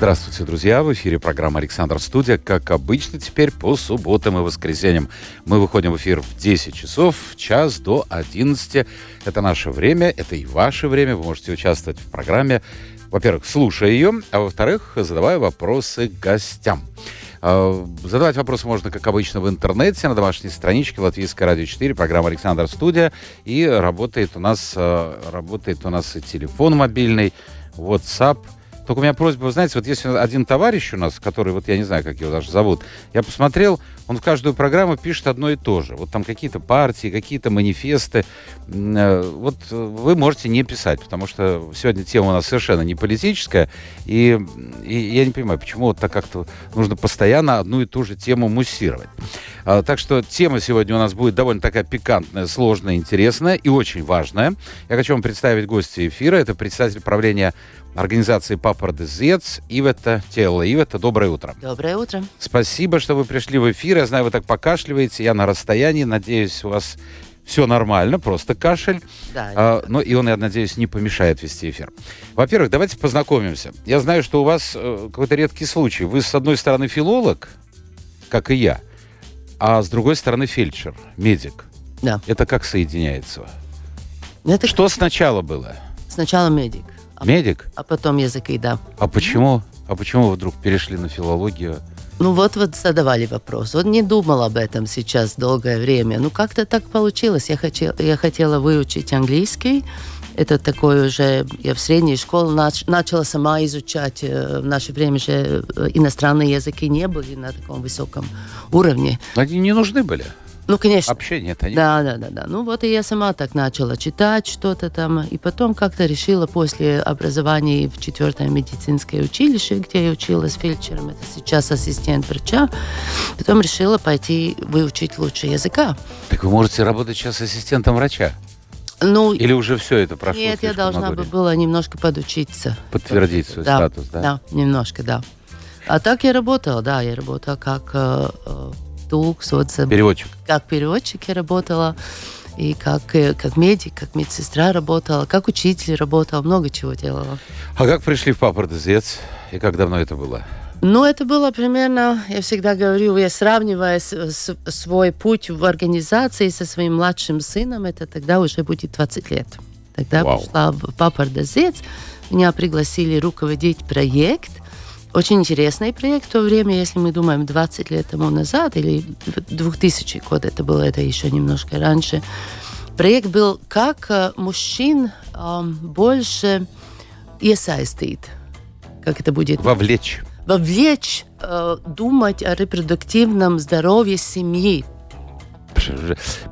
Здравствуйте, друзья! В эфире программа «Александр Студия». Как обычно, теперь по субботам и воскресеньям. Мы выходим в эфир в 10 часов, час до 11. Это наше время, это и ваше время. Вы можете участвовать в программе, во-первых, слушая ее, а во-вторых, задавая вопросы гостям. А, задавать вопросы можно, как обычно, в интернете, на домашней страничке Латвийское радио 4, программа «Александр Студия». И работает у нас, а, работает у нас и телефон мобильный, WhatsApp – только у меня просьба, вы знаете, вот если один товарищ у нас, который, вот я не знаю, как его даже зовут, я посмотрел, он в каждую программу пишет одно и то же. Вот там какие-то партии, какие-то манифесты. Э, вот вы можете не писать, потому что сегодня тема у нас совершенно не политическая. И, и я не понимаю, почему вот так как-то нужно постоянно одну и ту же тему муссировать. А, так что тема сегодня у нас будет довольно такая пикантная, сложная, интересная и очень важная. Я хочу вам представить гостя эфира. Это председатель правления организации Папа Дезец Ивета Телла. Ивета, доброе утро. Доброе утро. Спасибо, что вы пришли в эфир. Я знаю, вы так покашливаете. Я на расстоянии. Надеюсь, у вас все нормально, просто кашель. Да. А, но и он, я надеюсь, не помешает вести эфир. Во-первых, давайте познакомимся. Я знаю, что у вас э, какой-то редкий случай. Вы, с одной стороны, филолог, как и я, а с другой стороны, фельдшер, медик. Да. Это как соединяется? Это Что сначала было? сначала медик, а, Медик? а потом языки, да. А почему? А почему вы вдруг перешли на филологию? Ну вот вот задавали вопрос. Вот не думал об этом сейчас долгое время. Ну как-то так получилось. Я, хотел, я хотела выучить английский. Это такое уже, я в средней школе нач, начала сама изучать. Э, В наше время же э, иностранные языки не были на таком высоком уровне. Они не нужны были. Ну, конечно. Общение-то они. Да, да, да, да. Ну вот и я сама так начала читать что-то там, и потом как-то решила после образования в четвертое медицинское училище, где я училась фельдшером, это сейчас ассистент врача, потом решила пойти выучить лучше языка. Так вы можете работать сейчас ассистентом врача? Ну, Или уже все это прошло? нет, я должна бы была немножко подучиться. Подтвердить свой Да, статус, да? Да, немножко, да. А так я работала, да, я работала как соци- Переводчик. как переводчик я работала, и как, э, как медик, как медсестра работала, как учитель работала, много чего делала. А как пришли в Папа Дезец? И как давно это было? Ну, это было примерно, я всегда говорю, я сравниваю с- с- свой путь в организации со своим младшим сыном, это тогда уже будет 20 лет. Тогда Вау. пришла в Папа Дезец, меня пригласили руководить проект, очень интересный проект в то время, если мы думаем 20 лет тому назад, или 2000 год это было, это еще немножко раньше. Проект был, как э, мужчин больше iesaistīt, как это будет, Вовлечь. вовлечь, э, думать о репродуктивном здоровье семьи.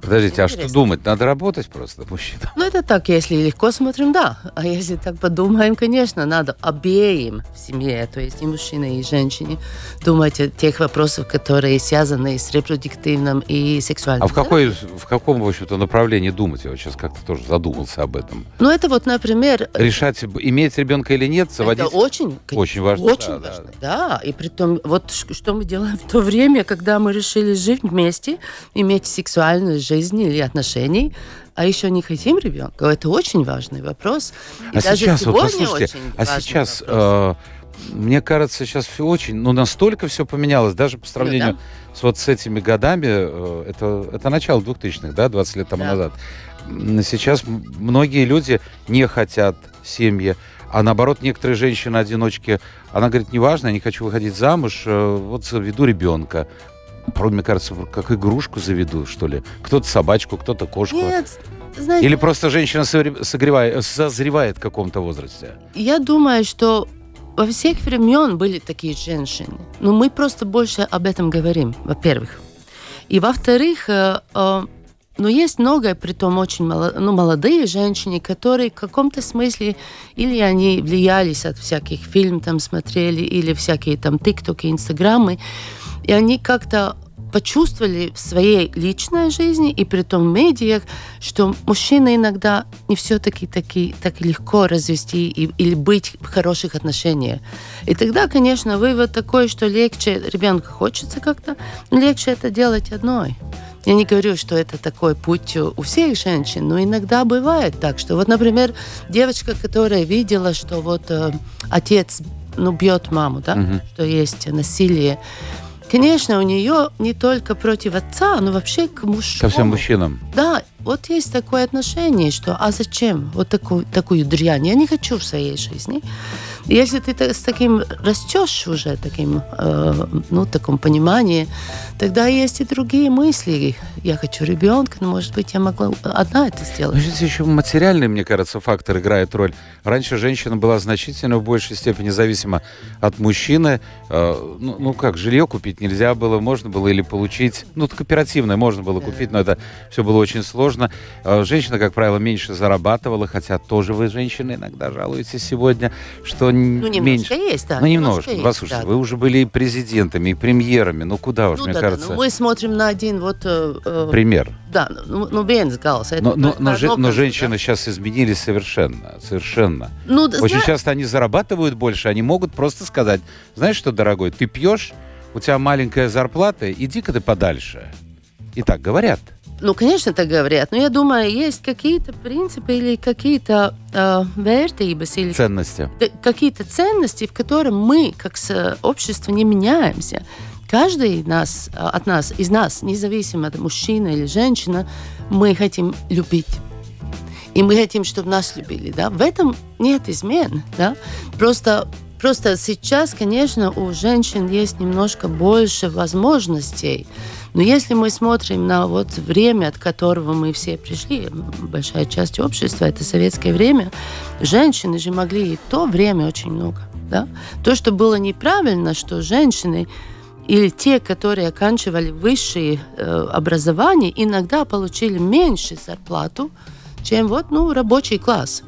Подождите, а что думать? Надо работать просто, мужчина. Ну, это так, если легко смотрим, да. А если так подумаем, конечно, надо обеим в семье, то есть и мужчине, и женщине, думать о тех вопросах, которые связаны с репродуктивным и сексуальным А в, какой, в каком, в общем-то, направлении думать? Я вот сейчас как-то тоже задумался об этом. Ну, это вот, например, Решать, иметь ребенка или нет, заводить... Это очень, Очень важно, Очень да, да, важно, да. И при том, вот что мы делаем в то время, когда мы решили жить вместе, иметь сексуальную жизнь или отношения, а еще не хотим ребенка. Это очень важный вопрос. И А сейчас, вот послушайте, а сейчас, вопрос. э, мне кажется, сейчас все очень, ну, настолько все поменялось, даже по сравнению Ну с вот с этими годами, э, это, это начало 2000-х, да, 20 лет тому Да. назад. Сейчас многие люди не хотят семьи, а наоборот, некоторые женщины-одиночки, она говорит, неважно, я не хочу выходить замуж, э, вот заведу ребенка. Порой, мне кажется, как игрушку заведу, что ли. Кто-то собачку, кто-то кошку. Нет, знаете, Или просто женщина согре- согревает, созревает в каком-то возрасте. я думаю, что во всех времен были такие женщины. Но мы просто больше об этом говорим, во-первых. И во-вторых, э, э, но есть много, при том очень мало, ну, молодые женщины, которые в каком-то смысле или они влиялись от всяких фильмов там смотрели, или всякие там тиктоки, инстаграмы, и они как-то почувствовали в своей личной жизни и при том в медиах, что мужчины иногда не все-таки таки, так легко развести и, или быть в хороших отношениях. И тогда, конечно, вывод такой, что легче, ребенка хочется как-то, легче это делать одной. Я не говорю, что это такой путь у всех женщин, но иногда бывает так, что вот, например, девочка, которая видела, что вот э, отец ну, бьет маму, да, угу. что есть насилие, Конечно, у нее не только против отца, но вообще к мужчинам. Ко всем мужчинам. Да, вот есть такое отношение, что а зачем вот такую, такую дрянь? Я не хочу в своей жизни. Если ты с таким растешь уже, таким, э, ну, таком понимании, тогда есть и другие мысли. Я хочу ребенка, но, может быть, я могла одна это сделать. Но здесь еще материальный, мне кажется, фактор играет роль. Раньше женщина была значительно в большей степени зависима от мужчины. Э, ну, ну, как, жилье купить нельзя было, можно было или получить. Ну, кооперативное можно было купить, но это все было очень сложно. Э, женщина, как правило, меньше зарабатывала, хотя тоже вы, женщины, иногда жалуетесь сегодня, что ну, меньше. есть, да. Ну, немножко. немножко Послушайте, да. вы уже были и президентами, и премьерами. Ну, куда уж, ну, мне да, кажется. Да, ну, мы смотрим на один вот... Э, э Пример. Да, ну, ну Бенц Галс. Но, но, но, же, но женщины да? сейчас изменились совершенно. Совершенно. Ну, Очень зна... часто они зарабатывают больше, они могут просто сказать, знаешь что, дорогой, ты пьешь, у тебя маленькая зарплата, иди-ка ты подальше. И так говорят. Ну, конечно, так говорят, но я думаю, есть какие-то принципы или какие-то э, вертības или ценности, какие-то ценности, в которых мы, как общество, не меняемся. Каждый нас, э, от нас, из нас, независимо от мужчина или женщина, мы хотим любить. И мы хотим, чтобы нас любили. Да? В этом нет измен. Да? Просто Просто сейчас, конечно, у женщин есть немножко больше возможностей. Но если мы смотрим на вот время, от которого мы все пришли, большая часть общества, это советское время, женщины же могли и то время очень много. Да? То, что было неправильно, что женщины или те, которые оканчивали высшее э, образование, иногда получили меньше зарплату, чем вот, ну, рабочий класс.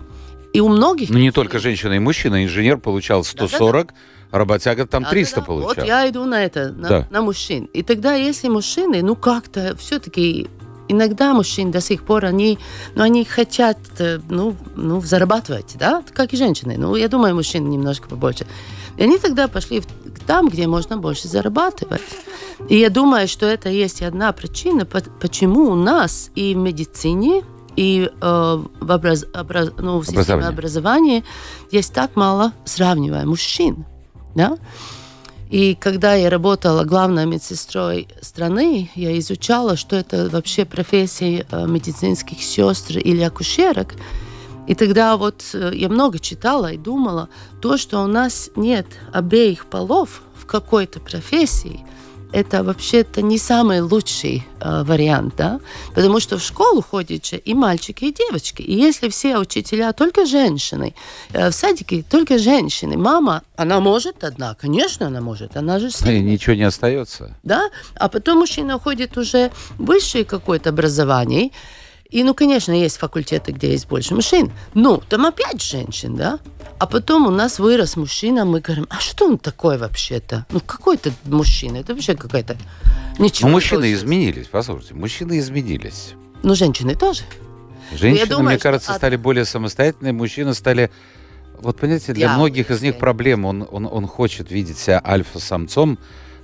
И у многих... Ну, не только женщина и мужчина. Инженер получал 140, да, да, да. работяга там 300 да, да, получал. Вот я иду на это, на, да. на мужчин. И тогда, если мужчины, ну, как-то все-таки иногда мужчины до сих пор, они, ну, они хотят, э, ну, ну, зарабатывать, да, как и женщины. Ну, я думаю, мужчины немножко побольше. И они тогда пошли там, где можно больше зарабатывать. И я думаю, что это есть одна причина, почему у нас и в медицине, и э, в, образ, образ, ну, в системе образования. есть так мало, сравнивая мужчин. Да? И когда я работала главной медсестрой страны, я изучала, что это вообще профессия э, медицинских сестр или акушерок. И тогда вот э, я много читала и думала, то, что у нас нет обеих полов в какой-то профессии – это вообще-то не самый лучший э, вариант, да, потому что в школу ходят же и мальчики, и девочки. И если все учителя только женщины, э, в садике только женщины, мама, она может одна, конечно, она может, она же... И ничего не остается. Да, а потом мужчина уходит уже высшее какое-то образование, и, ну, конечно, есть факультеты, где есть больше мужчин. Ну, там опять женщин, да? А потом у нас вырос мужчина, мы говорим, а что он такой вообще-то? Ну, какой-то мужчина, это вообще какая-то... Ничего. Ну, мужчины изменились, послушайте, мужчины изменились. Ну, женщины тоже. Женщины, думаю, мне кажется, от... стали более самостоятельными, мужчины стали... Вот, понимаете, для Я многих из них проблема. Он, он, он хочет видеть себя альфа-самцом,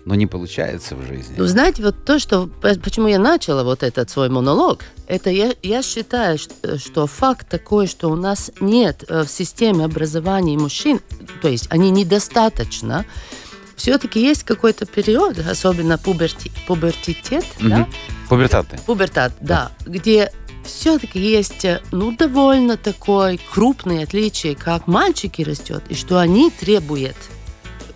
но не получается в жизни. Ну, знаете, вот то, что, почему я начала вот этот свой монолог, это я, я считаю, что, что факт такой, что у нас нет э, в системе образования мужчин, то есть они недостаточно, все-таки есть какой-то период, особенно пуберти, пубертитет, угу. да? Пубертатный. Пубертат, да, да где все-таки есть, э, ну, довольно такой крупные отличия, как мальчики растет, и что они требуют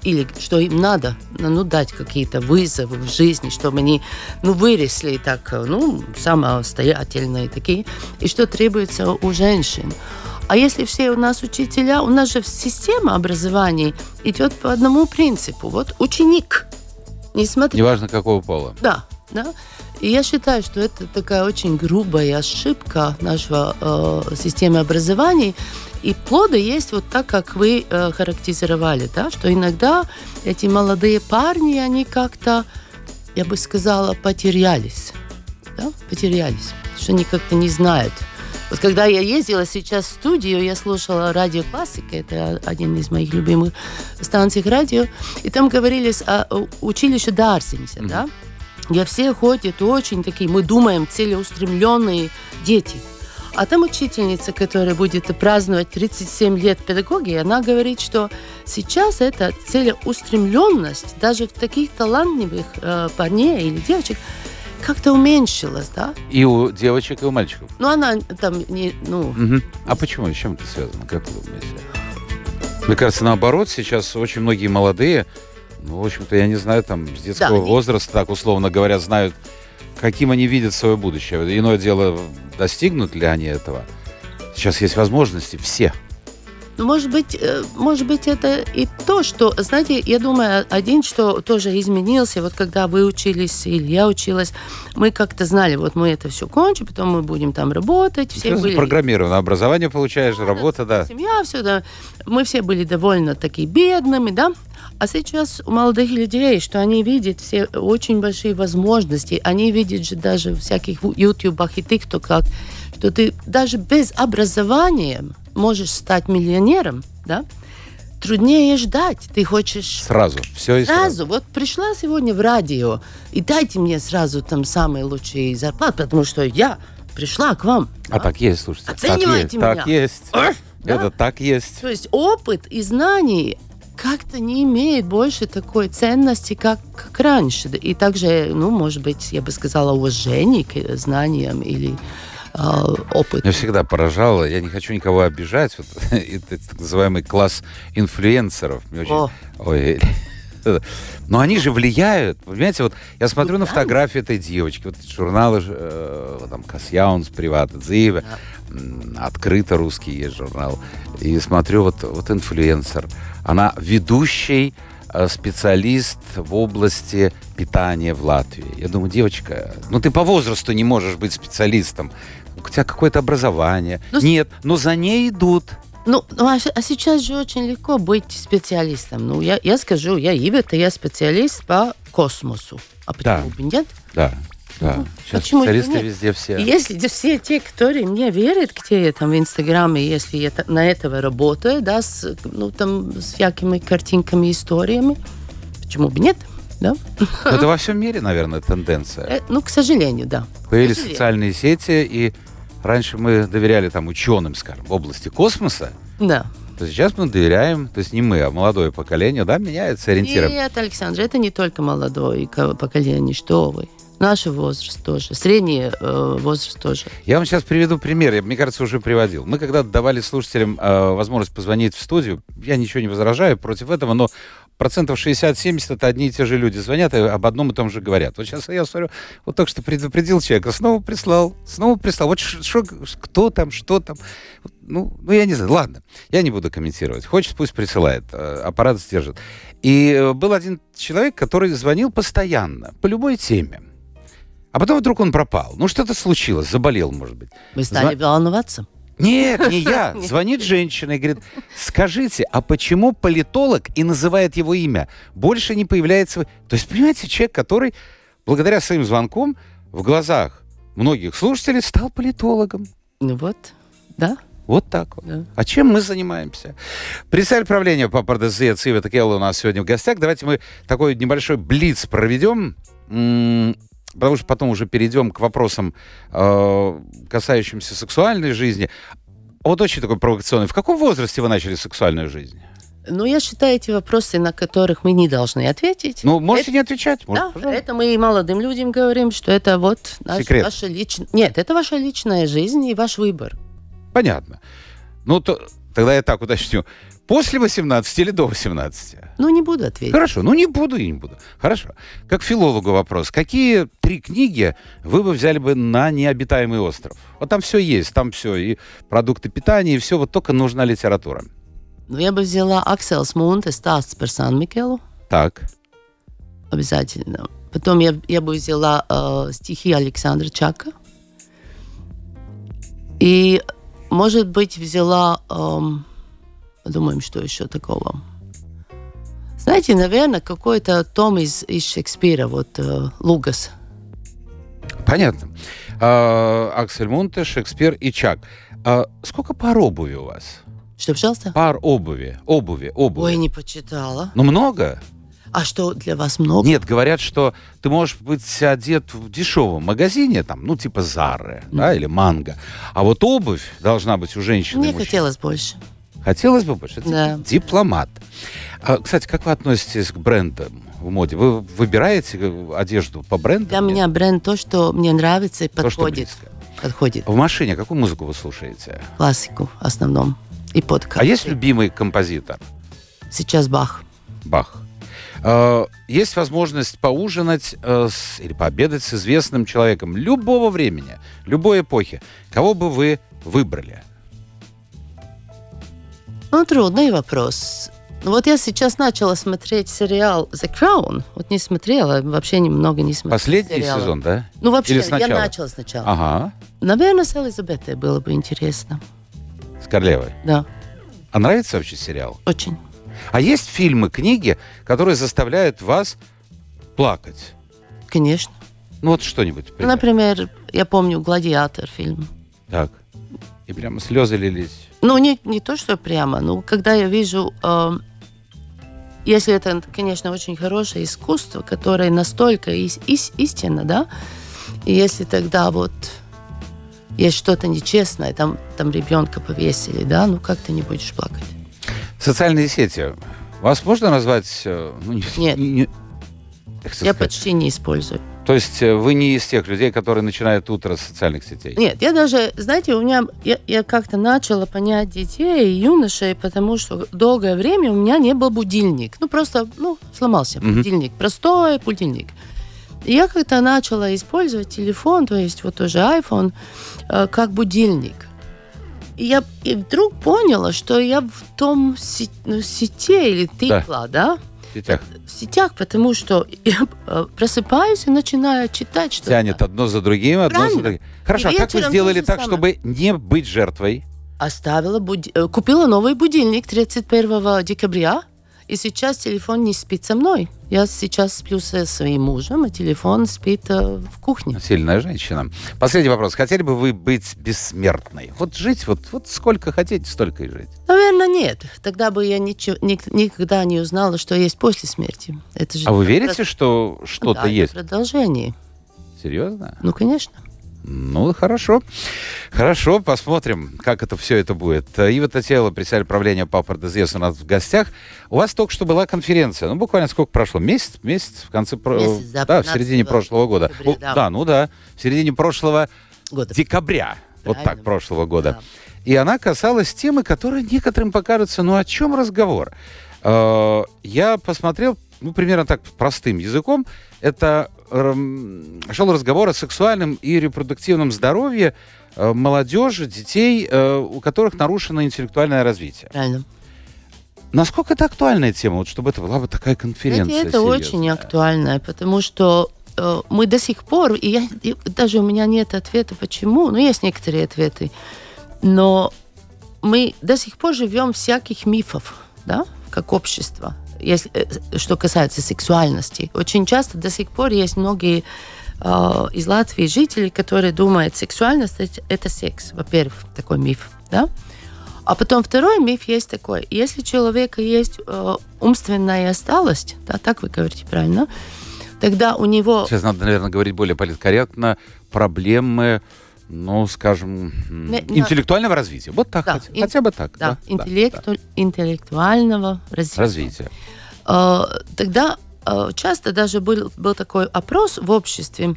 или что им надо ну, дать какие-то вызовы в жизни, чтобы они ну, выросли так, ну, самостоятельные такие, и что требуется у женщин. А если все у нас учителя, у нас же система образования идет по одному принципу. Вот ученик, несмотря... Неважно, какого пола. Да, да. И я считаю, что это такая очень грубая ошибка нашего э, системы образования. И плоды есть вот так, как вы э, характеризовали, да, что иногда эти молодые парни, они как-то я бы сказала, потерялись. Да? Потерялись. Что они как-то не знают. Вот когда я ездила сейчас в студию, я слушала радио классика, это один из моих любимых станций радио, и там говорили о училище Дарсиниса, mm-hmm. да? Где все ходят очень такие, мы думаем, целеустремленные дети. А там учительница, которая будет праздновать 37 лет педагогии, она говорит, что сейчас эта целеустремленность даже в таких талантливых э, парней или девочек как-то уменьшилась, да? И у девочек, и у мальчиков. Ну, она там не, ну... Угу. А почему? С чем это связано? Как вы думаете? Мне кажется, наоборот, сейчас очень многие молодые ну, в общем-то, я не знаю, там, с детского да, возраста, так условно говоря, знают, каким они видят свое будущее. Иное дело, достигнут ли они этого. Сейчас есть возможности все. Ну, может быть, э, может быть, это и то, что, знаете, я думаю, один, что тоже изменился, вот когда вы учились, или я училась, мы как-то знали, вот мы это все кончим, потом мы будем там работать. Все были... Программировано, образование получаешь, да, работа, да. Семья, все, да. Мы все были довольно такие бедными, да. А сейчас у молодых людей, что они видят все очень большие возможности, они видят же даже в всяких ютубах и тиктоках, что ты даже без образования можешь стать миллионером, да? Труднее ждать. Ты хочешь... Сразу. Все и сразу. сразу. Вот пришла сегодня в радио, и дайте мне сразу там самые лучшие зарплаты, потому что я пришла к вам. А да? так есть, слушайте. Оценивайте так есть, меня. Так есть. А? Это да? так есть. То есть опыт и знания как-то не имеет больше такой ценности, как, как раньше. И также, ну, может быть, я бы сказала, уважение к знаниям или э, опыту. Меня всегда поражало, я не хочу никого обижать, вот, это так называемый класс инфлюенсеров. Мне очень... О. Ой, но они же влияют. Понимаете, вот я смотрю на фотографию этой девочки, вот журналы, э, там, Касьяунс, Приват, Дзиве, открыто русский есть журнал, и смотрю, вот, вот инфлюенсер, она ведущий э, специалист в области питания в Латвии. Я думаю, девочка, ну ты по возрасту не можешь быть специалистом. У тебя какое-то образование. Но... Ну, Нет, но за ней идут. Ну, ну а, а сейчас же очень легко быть специалистом. Ну, я, я скажу, я Ивета, я специалист по космосу. А почему да. бы нет? Да. Да. Ну, Сейчас Почему специалисты нет? везде все. Если все те, которые мне верят, где я там в Инстаграме, если я на этого работаю, да, с, ну, там, с всякими картинками, историями, почему бы нет? Да? Это во всем мире, наверное, тенденция. Э, ну, к сожалению, да. Появились социальные сети, и раньше мы доверяли там ученым, скажем, в области космоса. Да. То сейчас мы доверяем, то есть не мы, а молодое поколение, да, меняется ориентиром. Нет, Александр, это не только молодое поколение, что вы. Наш возраст тоже, средний э, возраст тоже. Я вам сейчас приведу пример, я, мне кажется, уже приводил. Мы когда давали слушателям э, возможность позвонить в студию, я ничего не возражаю против этого, но процентов 60-70 это одни и те же люди звонят и об одном и том же говорят. Вот сейчас я смотрю, вот только что предупредил человека, снова прислал, снова прислал. Вот что, кто там, что там. Ну, ну, я не знаю, ладно, я не буду комментировать. Хочет, пусть присылает, э, аппарат сдержит. И э, был один человек, который звонил постоянно, по любой теме. А потом вдруг он пропал. Ну, что-то случилось, заболел, может быть. Вы стали Зв... волноваться? Нет, не я. Звонит женщина и говорит, скажите, а почему политолог и называет его имя? Больше не появляется... То есть, понимаете, человек, который благодаря своим звонкам в глазах многих слушателей стал политологом. Ну вот, да. Вот так вот. Да. А чем мы занимаемся? Председатель правления по ПРДЗ Цива Такела у нас сегодня в гостях. Давайте мы такой небольшой блиц проведем потому что потом уже перейдем к вопросам, э, касающимся сексуальной жизни. Вот очень такой провокационный. В каком возрасте вы начали сексуальную жизнь? Ну, я считаю, эти вопросы, на которых мы не должны ответить. Ну, можете это, не отвечать. Может, да, пожалуйста. это мы и молодым людям говорим, что это вот наш, Секрет. ваша личная... Нет, это ваша личная жизнь и ваш выбор. Понятно. Ну, то, тогда я так уточню. После 18 или до 18? Ну, не буду ответить. Хорошо, ну не буду и не буду. Хорошо. Как филологу вопрос. Какие три книги вы бы взяли бы на необитаемый остров? Вот там все есть, там все, и продукты питания, и все, вот только нужна литература. Ну, я бы взяла Акселс Мунте «Стаст про Сан Микелу». Так. Обязательно. Потом я, я бы взяла э, стихи Александра Чака. И, может быть, взяла... Э, Подумаем, что еще такого. Знаете, наверное, какой-то том из, из Шекспира, вот э, Лугас. Понятно. А, Аксель Мунте, Шекспир и Чак. А сколько пар обуви у вас? Что, пожалуйста? Пар обуви, обуви, обуви. Ой, не почитала. Ну, много? А что, для вас много? Нет, говорят, что ты можешь быть одет в дешевом магазине, там, ну, типа Зары, да, или Манго. А вот обувь должна быть у женщины. Мне хотелось больше. Хотелось бы больше. Да. Дипломат. А, кстати, как вы относитесь к брендам в моде? Вы выбираете э, одежду по брендам? Для Нет? меня бренд то, что мне нравится и То, подходит. близко. Подходит. В машине какую музыку вы слушаете? Классику в основном. И подкаст. А есть любимый композитор? Сейчас Бах. Бах. Э, Есть возможность поужинать э, с- или пообедать с известным человеком любого времени, любой эпохи. Кого бы вы выбрали? Ну, трудный вопрос. Ну, Вот я сейчас начала смотреть сериал The Crown. Вот не смотрела, вообще немного не смотрела. Последний сериала. сезон, да? Ну, вообще, Или я сначала? начала сначала. Ага. Наверное, с Элизабетой было бы интересно. С Королевой. Да, А нравится вообще сериал? очень. А есть фильмы, книги, которые заставляют вас плакать? Конечно. Ну вот что-нибудь. Например. Например, я помню «Гладиатор» фильм. Так. И прямо слезы лились. Ну, не, не то, что прямо, но когда я вижу, эм, если это, конечно, очень хорошее искусство, которое настолько ис- ис- истинно, да, и если тогда вот есть что-то нечестное, там, там ребенка повесили, да, ну как ты не будешь плакать? Социальные сети. Вас можно назвать... э, ну, не- Нет. не- Я сказать? почти не использую. То есть э, вы не из тех людей, которые начинают утро с социальных сетей? Нет, я даже, знаете, у меня, я, я как-то начала понять детей и юношей, потому что долгое время у меня не был будильник. Ну, просто, ну, сломался Мгм. будильник. Простой будильник. И я как-то начала использовать телефон, то есть вот тоже iPhone, э, как будильник. И я и вдруг поняла, что я в том си- ну, сети или тыкла, да. В сетях в сетях, потому что я э, просыпаюсь и начинаю читать что-то. тянет одно за другим, одно за Правильно. другим. Хорошо, а как вы сделали так, самое. чтобы не быть жертвой? Оставила буди- э, купила новый будильник 31 декабря, и сейчас телефон не спит со мной. Я сейчас сплю со своим мужем, а телефон спит э, в кухне. Сильная женщина. Последний вопрос. Хотели бы вы быть бессмертной? Вот жить, вот, вот сколько хотите, столько и жить. Наверное, нет. Тогда бы я ничего, ник- никогда не узнала, что есть после смерти. Это же А вы про- верите, что что-то да, есть? Продолжение. Серьезно? Ну, конечно. Ну, хорошо. Хорошо, посмотрим, как это все это будет. Ива Татьяла, председатель правления Папа РДЗС у нас в гостях. У вас только что была конференция. Ну, буквально сколько прошло? Месяц? Месяц? В конце... Месяц, да, да, в 15 середине прошлого года. декабря, да. да, ну да. В середине прошлого Года. декабря. Вот так, Правильно. прошлого года. Да. И она касалась темы, которая некоторым покажется, ну о чем разговор? Э, Я посмотрел, ну, примерно так, простым языком. Это шел разговор о сексуальном и репродуктивном здоровье э, молодежи, детей, э, у которых нарушено интеллектуальное развитие. Правильно. Насколько это актуальная тема, вот чтобы это была бы такая конференция? Это серьезная? очень актуально, потому что э, мы до сих пор, и, я, и даже у меня нет ответа, почему, но есть некоторые ответы, но мы до сих пор живем всяких мифов, да, как общество, если, э, что касается сексуальности. Очень часто до сих пор есть многие э, из Латвии жители, которые думают, сексуальность это, секс, во-первых, такой миф, да. А потом второй миф есть такой. Если у человека есть э, умственная осталость, да, так вы говорите правильно, тогда у него... Сейчас надо, наверное, говорить более политкорректно. Проблемы, ну, скажем, Не- интеллектуального развития. Вот так, Да, хотя, ин- хотя бы так. Да, да, интеллекту- интеллектуального развития. Развитие. Э, тогда э, часто даже был, был такой опрос в обществе.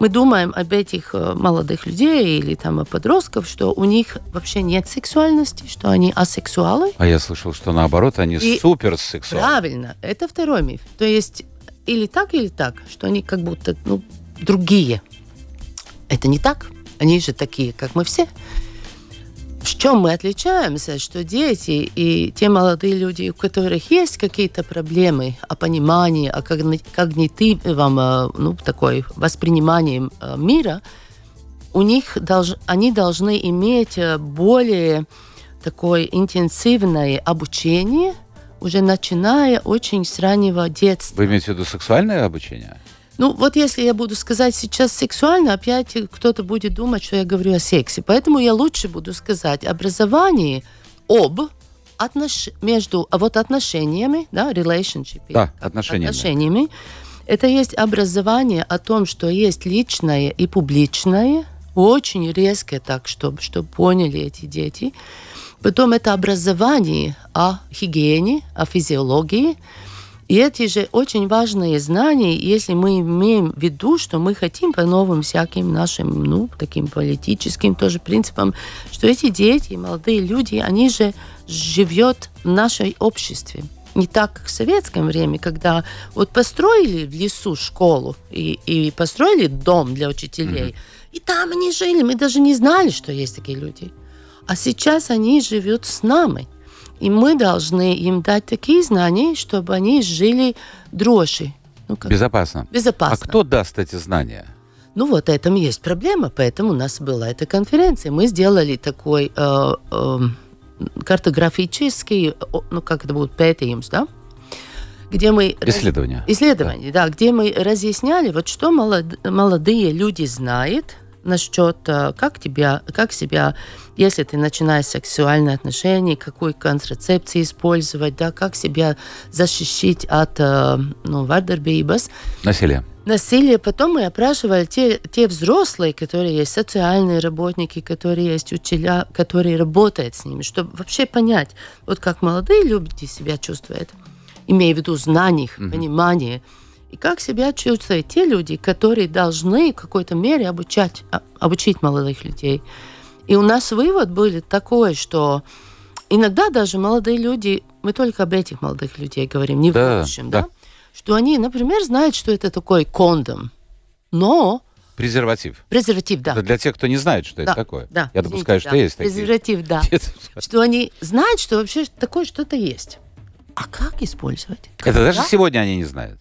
Мы думаем об этих э, молодых людей или там о подростков, что у них вообще нет сексуальности, что они асексуалы. А я слышал, что наоборот, они И- супер сексуальны. Правильно, это второй миф. То есть или так, или так, что они как будто ну, другие. Это не так. Они же такие, как мы все. В чем мы отличаемся, что дети и те молодые люди, у которых есть какие-то проблемы о понимании, о когни- когнитивном, э, ну, такой воспринимании э, мира, у них долж, они должны иметь э, более такое интенсивное обучение, уже начиная очень с раннего детства. Вы имеете в виду сексуальное обучение? Ну, вот если я буду сказать сейчас сексуально, опять кто-то будет думать, что я говорю о сексе. Поэтому я лучше буду сказать образование об отнош... между а вот отношениями, да, relationship. Да, отношениями. отношениями. Это есть образование о том, что есть личное и публичное, очень резко так, чтобы, чтобы поняли эти дети. Потом это образование о гигиене, о физиологии, и эти же очень важные знания, если мы имеем в виду, что мы хотим по новым всяким нашим, ну, таким политическим тоже принципам, что эти дети, молодые люди, они же живет в нашей обществе. Не так, как в советском времени, когда вот построили в лесу школу и, и построили дом для учителей, mm-hmm. и там они жили, мы даже не знали, что есть такие люди. А сейчас они живут с нами. И мы должны им дать такие знания, чтобы они жили дрожи. Ну, как? Безопасно. Безопасно. А кто даст эти знания? Ну вот, этом есть проблема, поэтому у нас была эта конференция. Мы сделали такой э, э, картографический, ну как это будет, пētījums, да? где мы... Исследования. Раз... Исследования, да. да, где мы разъясняли, вот что молод... молодые люди знают насчет, э, как тебя, как себя если ты начинаешь сексуальные отношения, какую контрацепцию использовать, да, как себя защитить от э, ну, вардarbības. Насилия. Насилие. Потом мы опрашивали те, те взрослые, которые есть социальные работники, которые есть учителя, которые работают с ними, чтобы вообще понять, вот как молодые люди себя чувствуют, имея в виду знаний, mm-hmm. понимание, и как себя чувствуют те люди, которые должны в какой-то мере обучать, а, обучить молодых людей. И у нас вывод был такой, что иногда даже молодые люди, мы только об этих молодых людей говорим, не да, в будущем, да. да, что они, например, знают, что это такой кондом, но Презерватив. Презерватив, да. Это для тех, кто не знает, что да, это такое. Да. Я допускаю, Извините, что да. есть такие. Презерватив, да. что они знают, что вообще такое что-то есть. А как использовать? Это даже сегодня они не знают.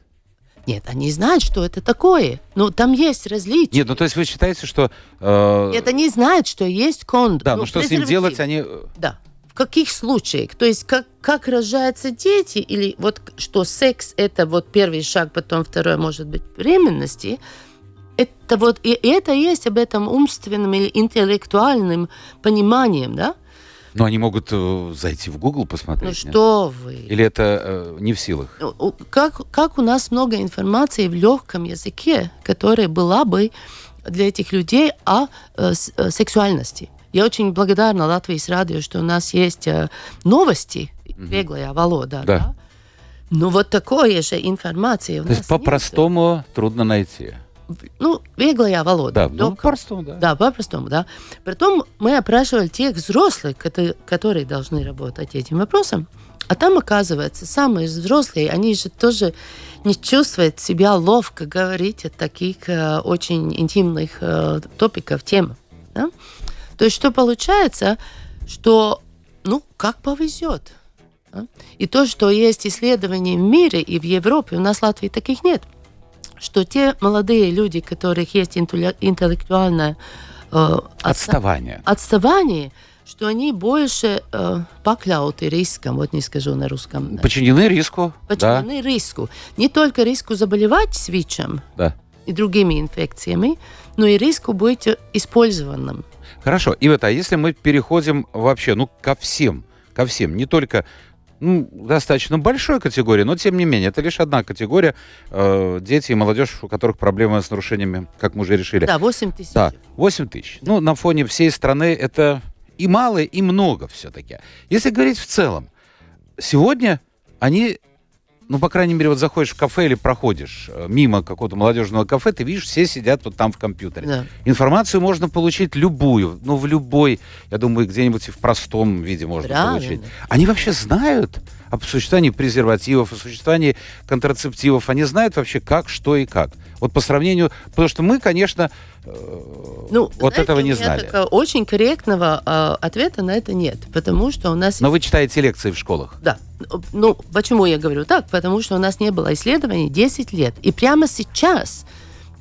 Нет, они знают, что это такое. Но там есть различия. Нет, ну то есть вы считаете, что... Э... Нет, они знают, что есть кондом. Да, ну, но что с ним делать, они... Э, да. В каких случаях? То есть как, как рожаются дети, или вот что секс это вот первый шаг, потом второй может быть беременности, это вот, и это есть об этом умственным или интеллектуальным пониманием, да? Но они могут э, зайти в Google посмотреть. Ну что вы? Или это э, не в силах? Ну, как, как у нас много информации в легком языке, которая была бы для этих людей о э, э сексуальности. Я очень благодарна Латвии с радио, что у нас есть э, новости, угу. беглая Волода, да. да? Ну вот такое же информация у То есть по-простому трудно найти ну, веглая Волода. Да, ну, по-простому, да. Да, по-простому, да. Потом мы опрашивали тех взрослых, которые должны работать этим вопросом. А там, оказывается, самые взрослые, они же тоже не чувствуют себя ловко говорить о таких э, очень интимных э, топиков, тем. Да? То есть что получается, что, ну, как повезет. Да? И то, что есть исследования в мире и в Европе, у нас в Латвии таких нет что те молодые люди, у которых есть интеллектуальное э, отставание. отставание, что они больше э, покляуты риском, вот не скажу на русском. Подчинены риску. Подчинены да. риску. Не только риску заболевать с ВИЧем да. и другими инфекциями, но и риску быть использованным. Хорошо. И вот, а если мы переходим вообще, ну, ко всем, ко всем, не только ну, достаточно большой категории, но тем не менее, это лишь одна категория. Э, дети и молодежь, у которых проблемы с нарушениями, как мы уже решили. Да, 8 тысяч. Да, 8 тысяч. Ну, на фоне всей страны это и мало, и много все-таки. Если говорить в целом, сегодня они ну, по крайней мере, вот заходишь в кафе или проходишь э, мимо какого-то молодежного кафе, ты видишь, все сидят вот там в компьютере. Да. Информацию можно получить любую, ну, в любой, я думаю, где-нибудь и в простом виде можно Правильно. получить. Они вообще знают о существовании презервативов, о существовании контрацептивов. Они знают вообще как, что и как. Вот по сравнению... Потому что мы, конечно, э, ну, вот знаете, этого не знали. очень корректного э, ответа на это нет. Потому что у нас... Но вы читаете лекции в школах. Да. Ну, почему я говорю так? Потому что у нас не было исследований 10 лет. И прямо сейчас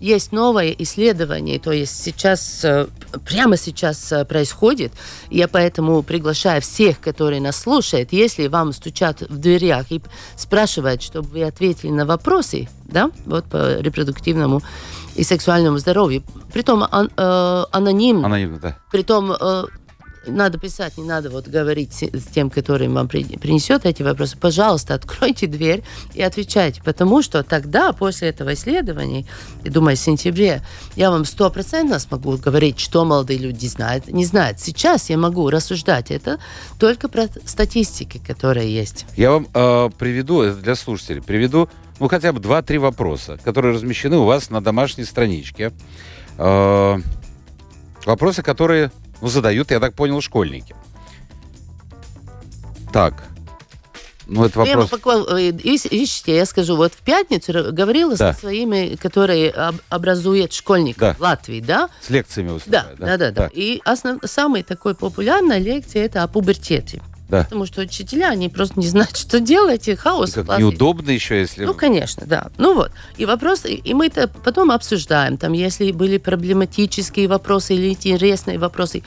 есть новое исследование, то есть сейчас э, прямо сейчас э, происходит. Я поэтому приглашаю всех, которые нас слушают, если вам стучат в дверях и спрашивают, чтобы вы ответили на вопросы, да, вот по репродуктивному и сексуальному здоровью, притом ан, э, анонимно, Анонимно, да. притом э, надо писать, не надо вот говорить с тем, который вам при- принесет эти вопросы. Пожалуйста, откройте дверь и отвечайте, потому что тогда, после этого исследования, я думаю, в сентябре, я вам стопроцентно смогу говорить, что молодые люди знают, не знают. Сейчас я могу рассуждать это только про статистики, которые есть. Я вам э, приведу, для слушателей, приведу, ну, хотя бы два-три вопроса, которые размещены у вас на домашней страничке. Э, вопросы, которые ну, задают, я так понял, школьники. Так. Ну, это вопрос... пока- э, ищ- ищите, я скажу, вот в пятницу говорила Да. со своими, которые об- образуют школьников Да. в Латвии, да? С лекциями Да, выступают, да, да, да. Так, И основ... самая такой популярная лекция это о пубертете. Да. Потому что учителя, они просто не знают, что делать, и хаос И как неудобно еще, если... Ну, конечно, да. Ну вот. И вопрос, и мы это потом обсуждаем, там, если были проблематические вопросы или интересные вопросы.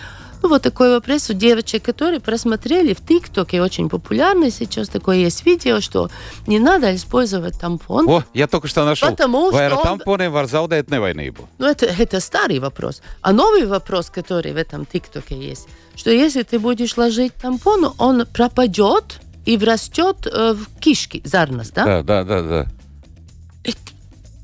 Ну, вот такой вопрос у девочек, которые просмотрели в ТикТоке, очень популярный сейчас такое есть видео, что не надо использовать тампон. О, я только что нашел. Потому Vai что- tamponiem var zaudēt nevainību. Ну, это, это старый вопрос. А новый вопрос, который в этом ТикТоке есть, что если ты будешь ложить тампон, он пропадет и врастет э, в кишки, зарнос, да? Да, да, да, да. Это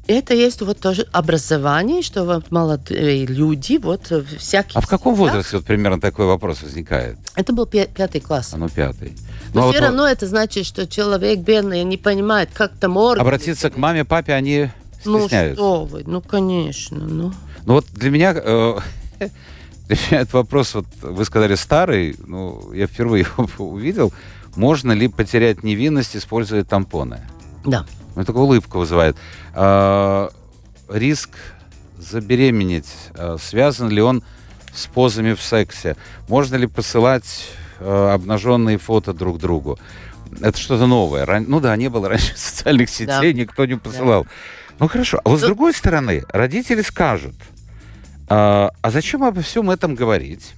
есть вот тоже образование, что вот молодые люди, вот э, всякие... А в каком возрасте вот примерно такой вопрос возникает? Это был пя- пятый класс. А ну, пятый. Но Ну, а все вот равно это значит, что человек бедный не понимает, как там органы. Обратиться к маме, папе они Ну стесняются. что вы, ну конечно, ну. Ну вот для меня, э, для меня этот вопрос, вот вы сказали старый, ну я впервые его увидел. Можно ли потерять невинность, используя тампоны? Да. Ну, только улыбку вызывает. А, риск забеременеть, а, связан ли он с позами в сексе? Можно ли посылать а, обнаженные фото друг другу? Это что-то новое. Ран- Ну да, не было раньше социальных сетей, никто не посылал. Ну хорошо. А вот с Ну- другой стороны, родители скажут, а зачем обо всем этом говорить?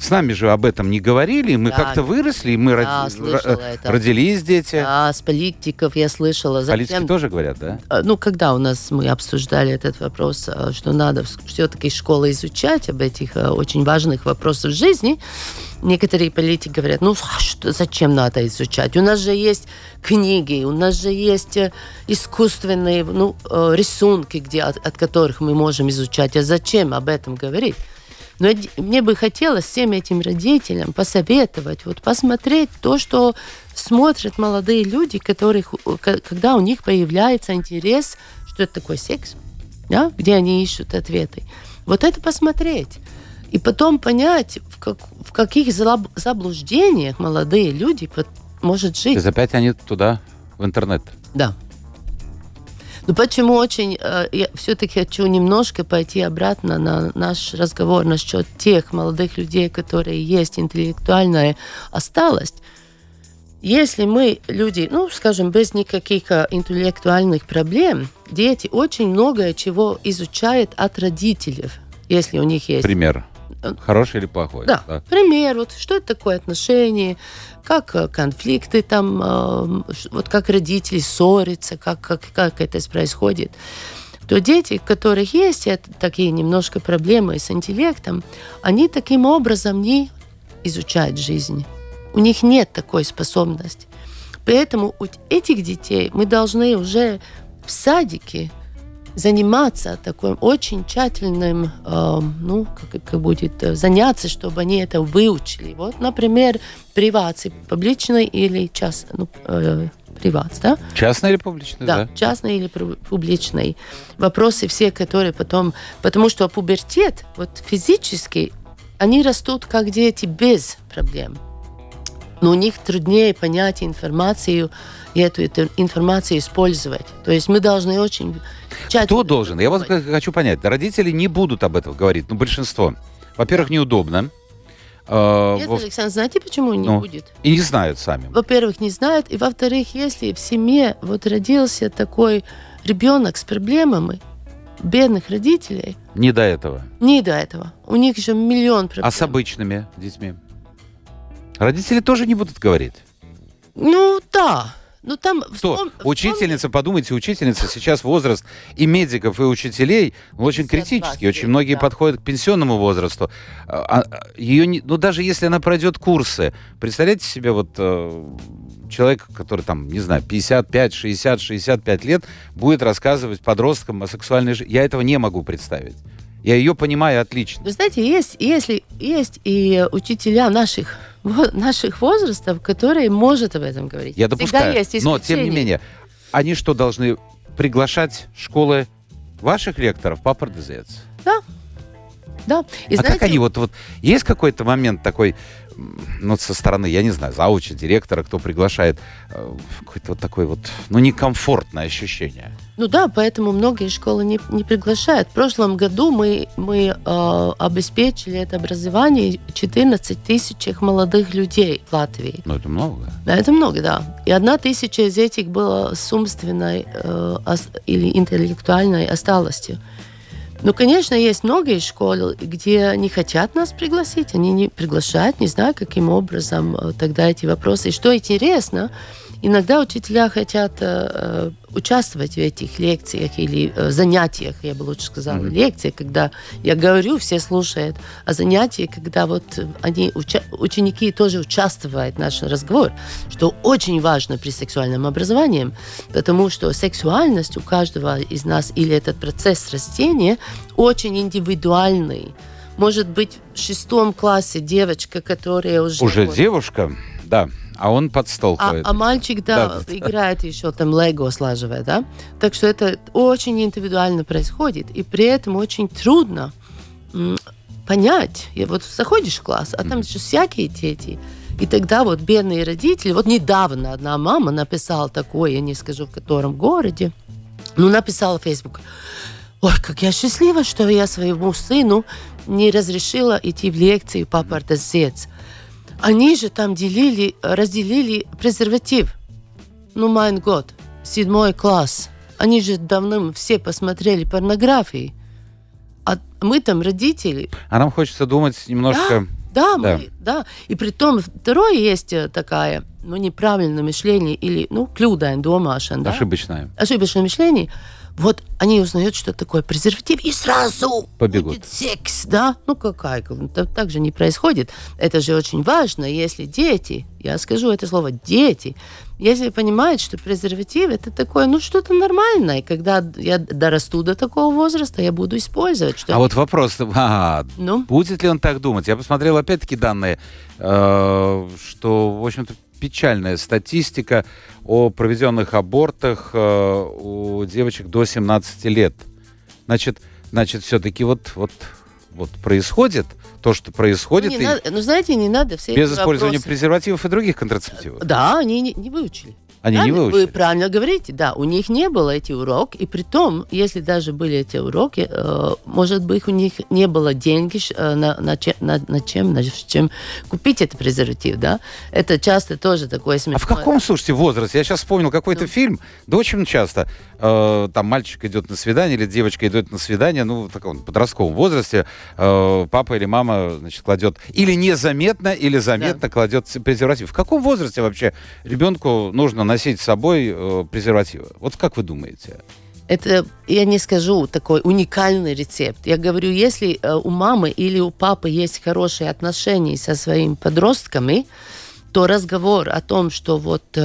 С нами же об этом не говорили, мы Да, как-то выросли, мы да, роди- слышала ро- это. родились дети. А с политиков я слышала. Политики Зачем тоже говорят, да? А, Ну, когда у нас мы обсуждали этот вопрос, а, что надо все-таки школа изучать об этих очень важных вопросах жизни, некоторые политики говорят, ну, а что, зачем надо изучать? У нас же есть книги, у нас же есть э, искусственные ну, э, рисунки, где, от, от которых мы можем изучать. А зачем об этом говорить? Но мне бы хотелось всем этим родителям посоветовать, вот посмотреть то, что смотрят молодые люди, которых, когда у них появляется интерес, что это такое секс, да, где они ищут ответы. Вот это посмотреть. И потом понять, в, как- в каких заблуждениях молодые люди может То жить. есть опять они туда, в интернет. Да. Ну почему очень... э, я все-таки хочу немножко пойти обратно на наш разговор насчет тех молодых людей, которые есть интеллектуальная осталость. Если мы люди, ну, скажем, без никаких э, интеллектуальных проблем, дети очень многое чего изучают от родителей, если у них есть Пример. Э, Хороший или плохой? да. Пример, вот что это такое отношение, как э, конфликты там, э, вот как родители ссорятся, как, как, как это происходит. То дети, у которых есть это, такие немножко проблемы с интеллектом, они таким образом не изучают жизнь. У них нет такой способности. Поэтому у этих детей мы должны уже в садике заниматься таким очень тщательным, э, ну, как, как будет, э, заняться, чтобы они это выучили. Вот, например, приватный, публичный или час, ну, э, приват, да? Частный или публичный, Да, да? частный или пу- публичный. Вопросы все, которые потом... Потому что пубертет, вот физически, они растут как дети без проблем. Но у них труднее понять информацию и эту, эту информацию использовать. То есть мы должны очень. Кто должен? Я х- хочу понять. Родители не будут об этом говорить, ну, большинство. Во-первых, неудобно. э, Нет, во- Александр, знаете, почему не Ну. будет? И не знают сами. Во-первых, не знают, и во-вторых, если в семье вот родился такой ребенок с проблемами, бедных родителей Не до этого. не до этого. У них еще миллион проблем. А с обычными детьми? Родители тоже не будут говорить. Ну да. Ну там... Кто? вспом- Учительница, подумайте, учительница, сейчас возраст и медиков, и учителей ну, очень 52 критический. Очень многие да. подходят к пенсионному возрасту. А- а- ее не- ну, даже если она пройдет курсы, представляете себе вот э, человек, который там, не знаю, 55, 60, 65 лет, будет рассказывать подросткам о сексуальной жизни. Я этого не могу представить. Я ее понимаю отлично. Вы знаете, есть, если, есть и учителя наших, наших возрастов, которые может об этом говорить. Я Всегда допускаю. есть Но, тем не менее, они что, должны приглашать школы ваших лекторов, папа РДЗец? Да. И а знаете, как они вот, вот есть какой-то момент такой, ну, со стороны, я не знаю, зауча, директора, кто приглашает, э, какое-то вот такое вот, ну, некомфортное ощущение. Ну да, поэтому многие школы не, не приглашают. В прошлом году мы, мы э, обеспечили это образование 14 тысяч молодых людей в Латвии. Ну, это много. Да, это много, да. И одна тысяча из этих была с умственной э, или интеллектуальной осталостью. Ну, конечно, есть многие школы, где не хотят нас пригласить, они не приглашают, не знаю, каким образом э, тогда эти вопросы. И что интересно, иногда учителя хотят э, э, участвовать в этих лекциях или э, занятиях, я бы лучше сказала, Мгм. лекции, когда я говорю, все слушают, а занятия, когда вот они, уча- ученики тоже участвуют в нашем разговоре, что очень важно при сексуальном образовании, потому что сексуальность у каждого из нас или этот процесс растения очень индивидуальный. Может быть, в шестом классе девочка, которая уже... Уже вот- девушка, да, а он под стол а, ходит. а мальчик, да, Да, играет еще там лего слаживает, да? Так что это очень индивидуально происходит, и при этом очень трудно понять. И вот заходишь в класс, а там же всякие дети. И тогда вот бедные родители, вот недавно одна мама написала такое, я не скажу в котором городе, ну, написала в Facebook, ой, как я счастлива, что я своему сыну не разрешила идти в лекции «Папа ортодоксец». Они же там делили, разделили презерватив. Ну, майн год, седьмой класс. Они же давно все посмотрели порнографии. А мы там родители. А нам хочется думать немножко... Да, Да. мы, да. И при том, второе есть э, такая, ну, неправильное мышление или, ну, клюдаин домашен, да? Ошибочное. ошибочное мышление, вот они узнают, что такое презерватив, и сразу Побегут. будет секс, да? Ну, какая? Так, так же не происходит. Это же очень важно, если дети, я скажу это слово, дети, если понимают, что презерватив это такое, ну, что-то нормальное, когда я дорасту до такого возраста, я буду использовать. Что А вот вопрос, а, Ну, будет ли он так думать? Я посмотрел опять-таки данные, э, что, в общем-то, печальная статистика о проведенных абортах э, у девочек до 17 лет. Значит, значит все-таки вот, вот, вот происходит то, что ну, происходит, не и надо- ну, знаете, не надо все без использования вопросы- презервативов и других контрацептивов. Да, они не, не выучили. Они Да, не Вы выучили. правильно говорите, да, у них не было эти уроки, и при том, если даже были эти уроки, э, может быть, у них не было деньги ш- э, на, на, че- на- на чем, на чем купить этот презерватив, да? Это часто тоже такое А смешное. в каком, слушайте, возрасте? Я сейчас вспомнил какой-то Ну. фильм, да очень часто. э, там мальчик идет на свидание или девочка идет на свидание, ну, в таком подростковом возрасте, э, папа или мама, значит, кладет или незаметно, или заметно кладет презерватив. В каком возрасте вообще ребенку нужно носить с собой э, презервативы? Вот как вы думаете? Это, я не скажу, такой уникальный рецепт. Я говорю, если э, у мамы или у папы есть хорошие отношения со своими подростками, то разговор о том, что вот э,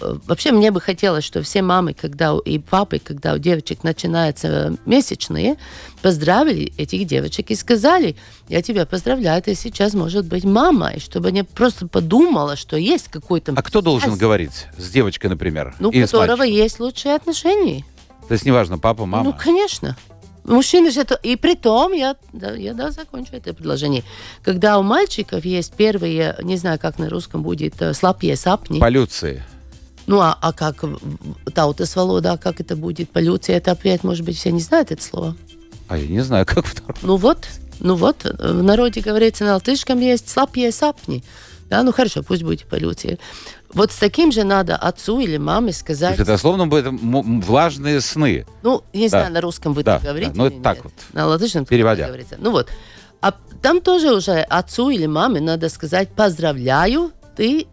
э, вообще мне бы хотелось, что все мамы, когда и папы, когда у девочек начинаются месячные, поздравили этих девочек и сказали, я тебя поздравляю, ты сейчас может быть мамой, чтобы они просто подумала, что есть какой-то... А кто должен связь, говорить с девочкой, например? Ну, у которого есть лучшие отношения. То есть неважно, папа, мама. Ну, конечно. Мужчины же это... И при том, я, да, я да, закончу это предложение. Когда у мальчиков есть первые, не знаю, как на русском будет, э, слабые сапни. Полюции. Ну, а, а как таутас волода, как это будет? Полюция, это опять, может быть, все не знают это слово. А я не знаю, как второй. Ну вот, ну вот, в народе говорится, на латышском есть слабые сапни. Да, ну хорошо, пусть будет полюция. Вот с таким же надо отцу или маме То сказать. есть это дословно будет влажные сны. Ну, не Да. знаю, на русском вы Да, так говорите. да, ну, или это так нет. вот. На латышском Переводя. говорится. Ну вот. А там тоже уже отцу или маме надо сказать поздравляю, ты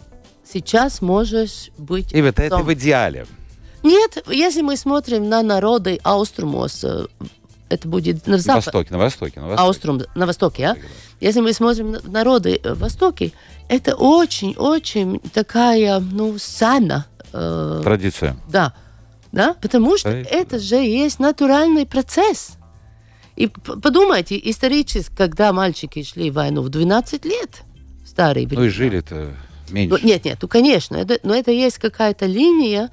сейчас можешь быть И это, это отцом». в идеале. Нет, если мы смотрим на народы Ауструмос, э, это будет на На запад. востоке, на востоке, на востоке. Ауструм, на востоке, а? Если мы смотрим на народы э, Востоке, это очень-очень такая, ну, сана. э, Традиция. да, да, потому что Конечно, это же есть натуральный процесс. И подумайте, исторически, когда мальчики шли в войну в 12 лет, старые Ну времена. и жили-то Ну, меньше. нет, нет, ну конечно, это, но это есть какая-то линия,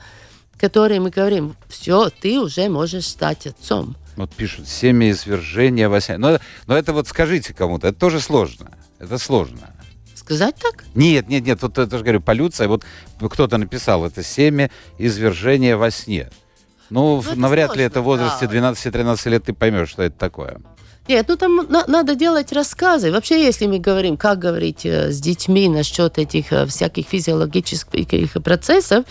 которой мы говорим, все, ты уже можешь стать отцом. Вот пишут семя извержения во сне. Но, но это вот скажите кому-то, это тоже сложно. Это сложно. Сказать так? Нет, нет, нет, вот это же говорю, полюция. Вот кто-то написал, это семя извержения во сне. Ну, это навряд ли сложно, это в возрасте да. 12-13 лет ты поймешь, что это такое. Нет, ну там на- надо делать рассказы. Вообще, если мы говорим, как говорить э, с детьми насчет этих э, всяких физиологических процессов,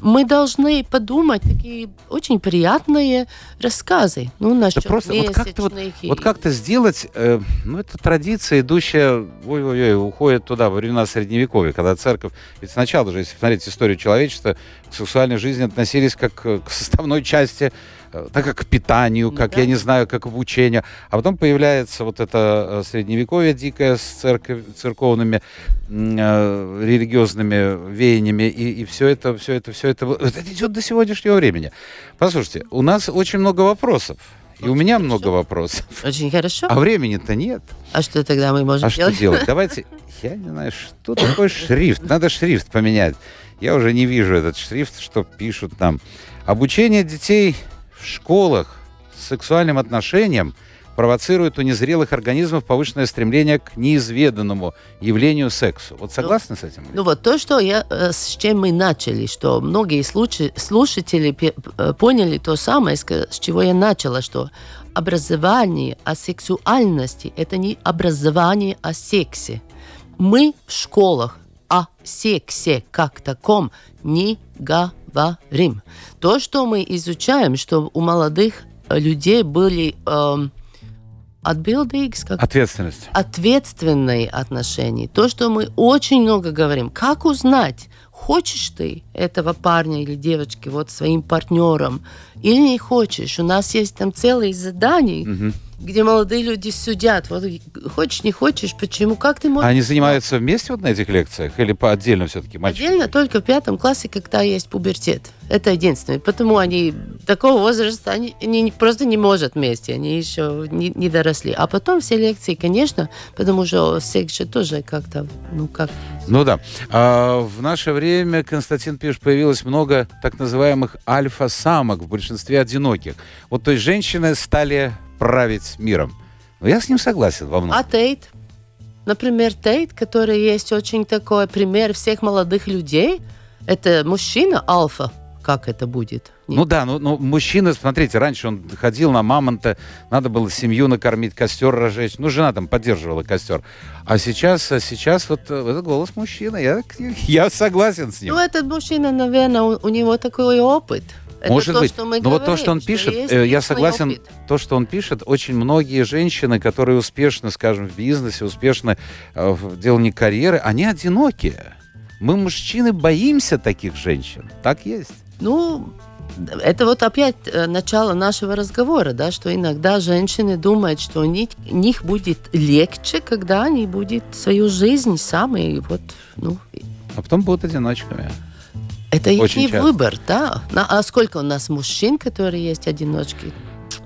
мы должны подумать такие очень приятные рассказы. Ну, насчет Это просто вот как-то вот, и- вот как-то сделать, э, ну это традиция, идущая, ой-ой-ой, уходит туда, во времена Средневековья, когда церковь, ведь сначала же, если посмотреть историю человечества, к сексуальной жизни относились как к составной части, так как к питанию, Ну как, да. я не знаю, как обучению. А потом появляется вот это э, Средневековье дикое с церковь, церковными э, религиозными веяниями, и, и все это, все это, все это, это идет до сегодняшнего времени. Послушайте, у нас очень много вопросов. И у меня много вопросов. Очень хорошо. А времени-то нет. А что тогда мы можем А что делать? делать? Давайте, я не знаю, что такое шрифт. Надо шрифт поменять. Я уже не вижу этот шрифт, что пишут нам. Обучение детей в школах сексуальным отношениям провоцирует у незрелых организмов повышенное стремление к неизведанному явлению сексу. Вот согласны с этим? Ну вот то, что я, э, с чем мы начали, что многие случаи, слушатели э, поняли то самое, с с чего я начала, что образование о сексуальности – это не образование о сексе. Мы в школах о сексе как таком не говорим. То, что мы изучаем, что у молодых людей были эм, atbildīgs, как Ответственность. ответственные отношения. То, что мы очень много говорим. Как узнать, хочешь ты этого парня или девочки вот своим партнером или не хочешь? У нас есть там целые задания, Мгм. Где молодые люди судят. Вот хочешь, не хочешь, почему? Как ты можешь? Они занимаются вместе вот на этих лекциях или по отдельно все-таки мальчики? Отдельно только в пятом классе, когда есть пубертет. Это единственное. Потому они такого возраста, они, они просто не могут вместе, они еще не, не доросли. А потом все лекции, конечно, потому что секс же тоже как-то, ну как... Ну да. А, в наше время, Константин пишет, появилось много так называемых альфа-самок, в большинстве одиноких. Вот то есть женщины стали править миром. Но я с ним согласен во многом. А Тейт? Например, Тейт, который есть очень такой пример всех молодых людей, это мужчина альфа. Как это будет? Ну да, ну, ну мужчина, смотрите, раньше он ходил на мамонта, надо было семью накормить, костер разжечь. Ну, жена там поддерживала костер. А сейчас, а сейчас вот э, это голос мужчины. Я, я согласен с ним. Ну, этот мужчина, наверное, у, у него такой опыт. Это Может то, быть. что мы Но вот то, говорим, что он пишет, есть э, я согласен, опыт. то, что он пишет, очень многие женщины, которые успешны, скажем, в бизнесе, успешны э, в делании карьеры, они одинокие. Мы, мужчины, боимся таких женщин. Так есть. Ну, это вот опять э, начало нашего разговора, да, что иногда женщины думают, что у них, них будет легче, когда они будут свою жизнь сами, вот, ну, А потом будут одиночками. Это их Очень часто. выбор, да. А сколько у нас мужчин, которые есть одиночки?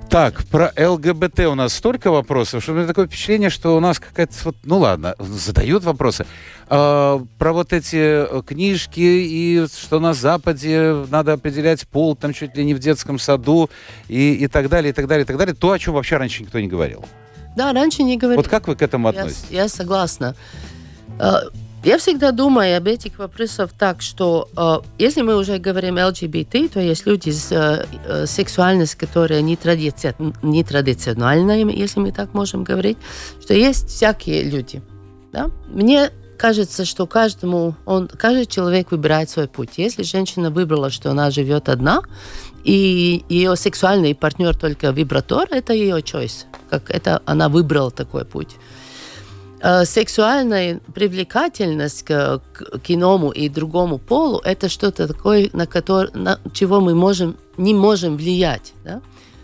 Так, про ЛГБТ у нас столько вопросов, что у меня такое впечатление, что у нас какая-то вот, ну ладно, задают вопросы. А, про вот эти э, книжки и что на Западе надо определять пол там чуть ли не в детском саду и, и так далее, и так далее, и так далее. То, о чем вообще раньше никто не говорил. Да, раньше не говорили. Вот как вы к этому Я, относитесь? я согласна. Я всегда думаю об этих вопросах так, что э, если мы уже говорим ЛГБТ, то есть люди с э, э, сексуальностью, которая не, традициональная, если мы так можем говорить, что есть всякие люди. Да? Мне кажется, что каждому, он, каждый человек выбирает свой путь. Если женщина выбрала, что она живет одна, и ее сексуальный партнер только вибратор, это ее choice. Как это она выбрала такой путь. Э, сексуальная привлекательность к, к иному и другому полу это что-то такое, на, который, на чего мы можем, не можем влиять. Да?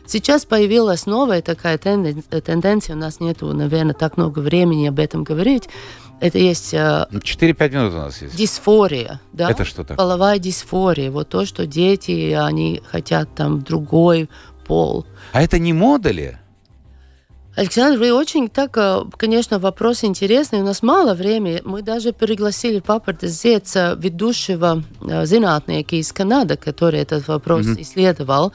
Сейчас появилась новая такая тенденция, у нас нету, наверное, так много времени об этом говорить, это есть... 4-5 э, минут у нас есть. Дисфория, да? Это что такое? Половая дисфория. Вот то, что дети, они хотят там другой пол. А это не мода ли? Александр, вы очень так, э, конечно, вопрос интересный. У нас мало времени. Мы даже пригласили папа Дезеца, ведущего э, зинатника из Канады, который этот вопрос mm-hmm. исследовал.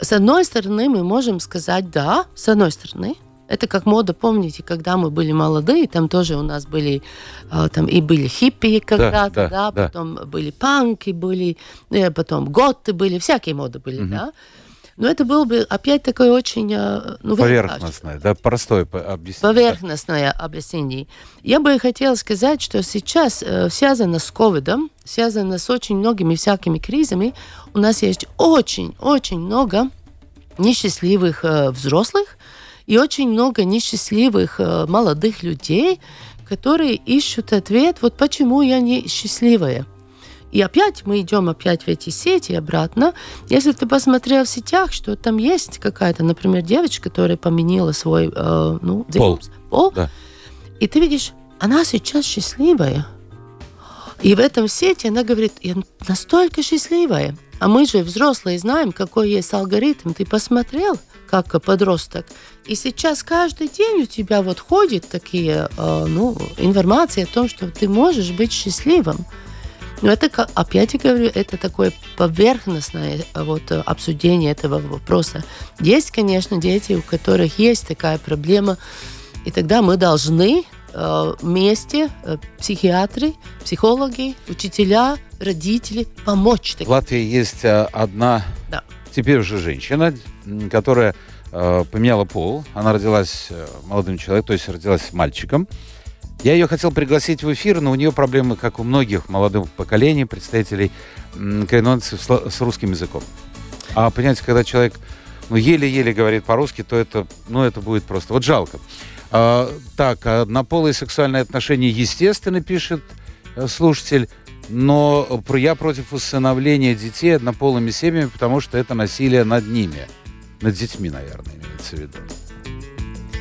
С одной стороны, мы можем сказать да, с одной стороны, это как мода, помните, когда мы были молодые, там тоже у нас были, а, там и были хиппи когда-то, да, да, да, потом были панки, были, э, потом готы были, всякие моды были, угу. да. Но это было бы опять такое очень... А, ну, Поверхностное, да, простое объяснение. Поверхностное объяснение. Я бы хотела сказать, что сейчас э, связано с ковидом, связано с очень многими всякими кризами. У нас есть очень-очень много несчастливых э, взрослых, и очень много несчастливых э, молодых людей, которые ищут ответ, вот почему я не счастливая. И опять мы идем опять в эти сети обратно. Если ты посмотрел в сетях, что там есть какая-то, например, девочка, которая поменяла свой э, ну, пол, пол да. и ты видишь, она сейчас счастливая. И в этом сети она говорит, я настолько счастливая. А мы же взрослые знаем, какой есть алгоритм. Ты посмотрел, как подросток. И сейчас каждый день у тебя вот ходит такие, э, ну, информация о том, что ты можешь быть счастливым. Но это, опять я говорю, это такое поверхностное э, вот, обсуждение этого вопроса. Есть, конечно, дети, у которых есть такая проблема, и тогда мы должны э, вместе, психиатры, психологи, учителя, родители помочь. В Латвии есть одна, да. теперь уже женщина, которая э, поменяла пол. Она родилась э, молодым человеком, то есть родилась мальчиком. Я ее хотел пригласить в эфир, но у нее проблемы, как у многих молодых поколений, представителей коренных с русским языком. А понимаете, когда человек ну, еле-еле говорит по-русски, то это, ну, это будет просто вот жалко. А, так, однополые сексуальные отношения, естественно, пишет э, слушатель, но я против усыновления детей однополыми семьями, потому что это насилие над ними. Над детьми, наверное, имеется в виду.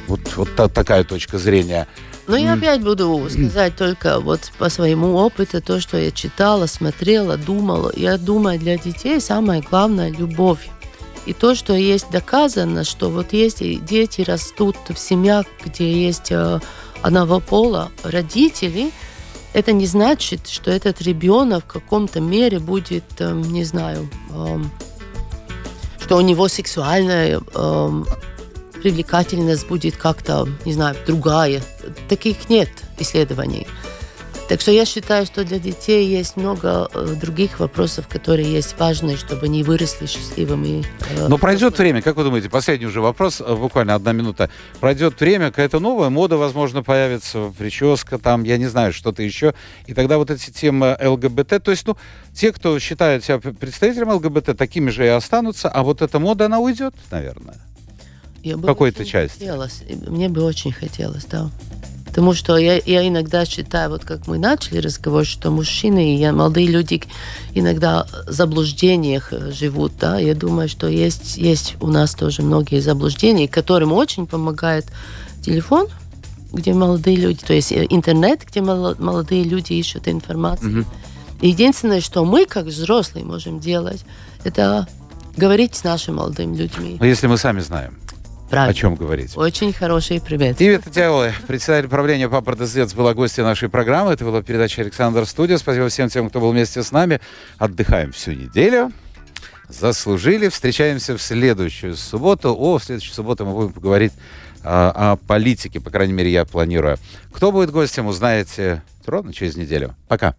Вот, вот та, такая точка зрения. Ну, я опять буду сказать только вот по своему опыту, то, что я читала, смотрела, думала. Я думаю, для детей самое главное – любовь. И то, что есть доказано, что вот если дети растут в семьях, где есть э, одного пола родители, это не значит, что этот ребенок в каком-то мере будет, э, не знаю, эм, что у него сексуальная э, привлекательность будет как-то, не знаю, другая. Таких нет исследований. Так что я считаю, что для детей есть много э, других вопросов, которые есть важные, чтобы они выросли счастливыми. Э, Но пройдет время, как вы думаете, последний уже вопрос, э, буквально одна минута. Пройдет время, какая-то новая мода, возможно, появится, прическа там, я не знаю, что-то еще. И тогда вот эти темы ЛГБТ, то есть, ну, те, кто считает себя представителем ЛГБТ, такими же и останутся, а вот эта мода, она уйдет, наверное. Я бы какой-то части. Хотелось. Мне бы очень хотелось, да. Потому что я, я иногда считаю, вот как мы начали разговор, что мужчины и молодые люди иногда в заблуждениях э, живут. Да? Я думаю, что есть, есть у нас тоже многие заблуждения, которым очень помогает телефон, где молодые люди, то есть э, интернет, где молодые люди ищут информацию. Угу. Единственное, что мы, как взрослые, можем делать, это говорить с нашими молодыми людьми. Но если мы сами знаем. Правильно. О чем говорить. Очень хороший привет. Ивет Тяула, председатель правления Папа Дезец, была гостья нашей программы. Это была передача «Александр Студия». Спасибо всем тем, кто был вместе с нами. Отдыхаем всю неделю. Заслужили. Встречаемся в следующую субботу. О, в следующую субботу мы будем поговорить а, о политике. По крайней мере, я планирую. Кто будет гостем, узнаете ровно через неделю. Пока.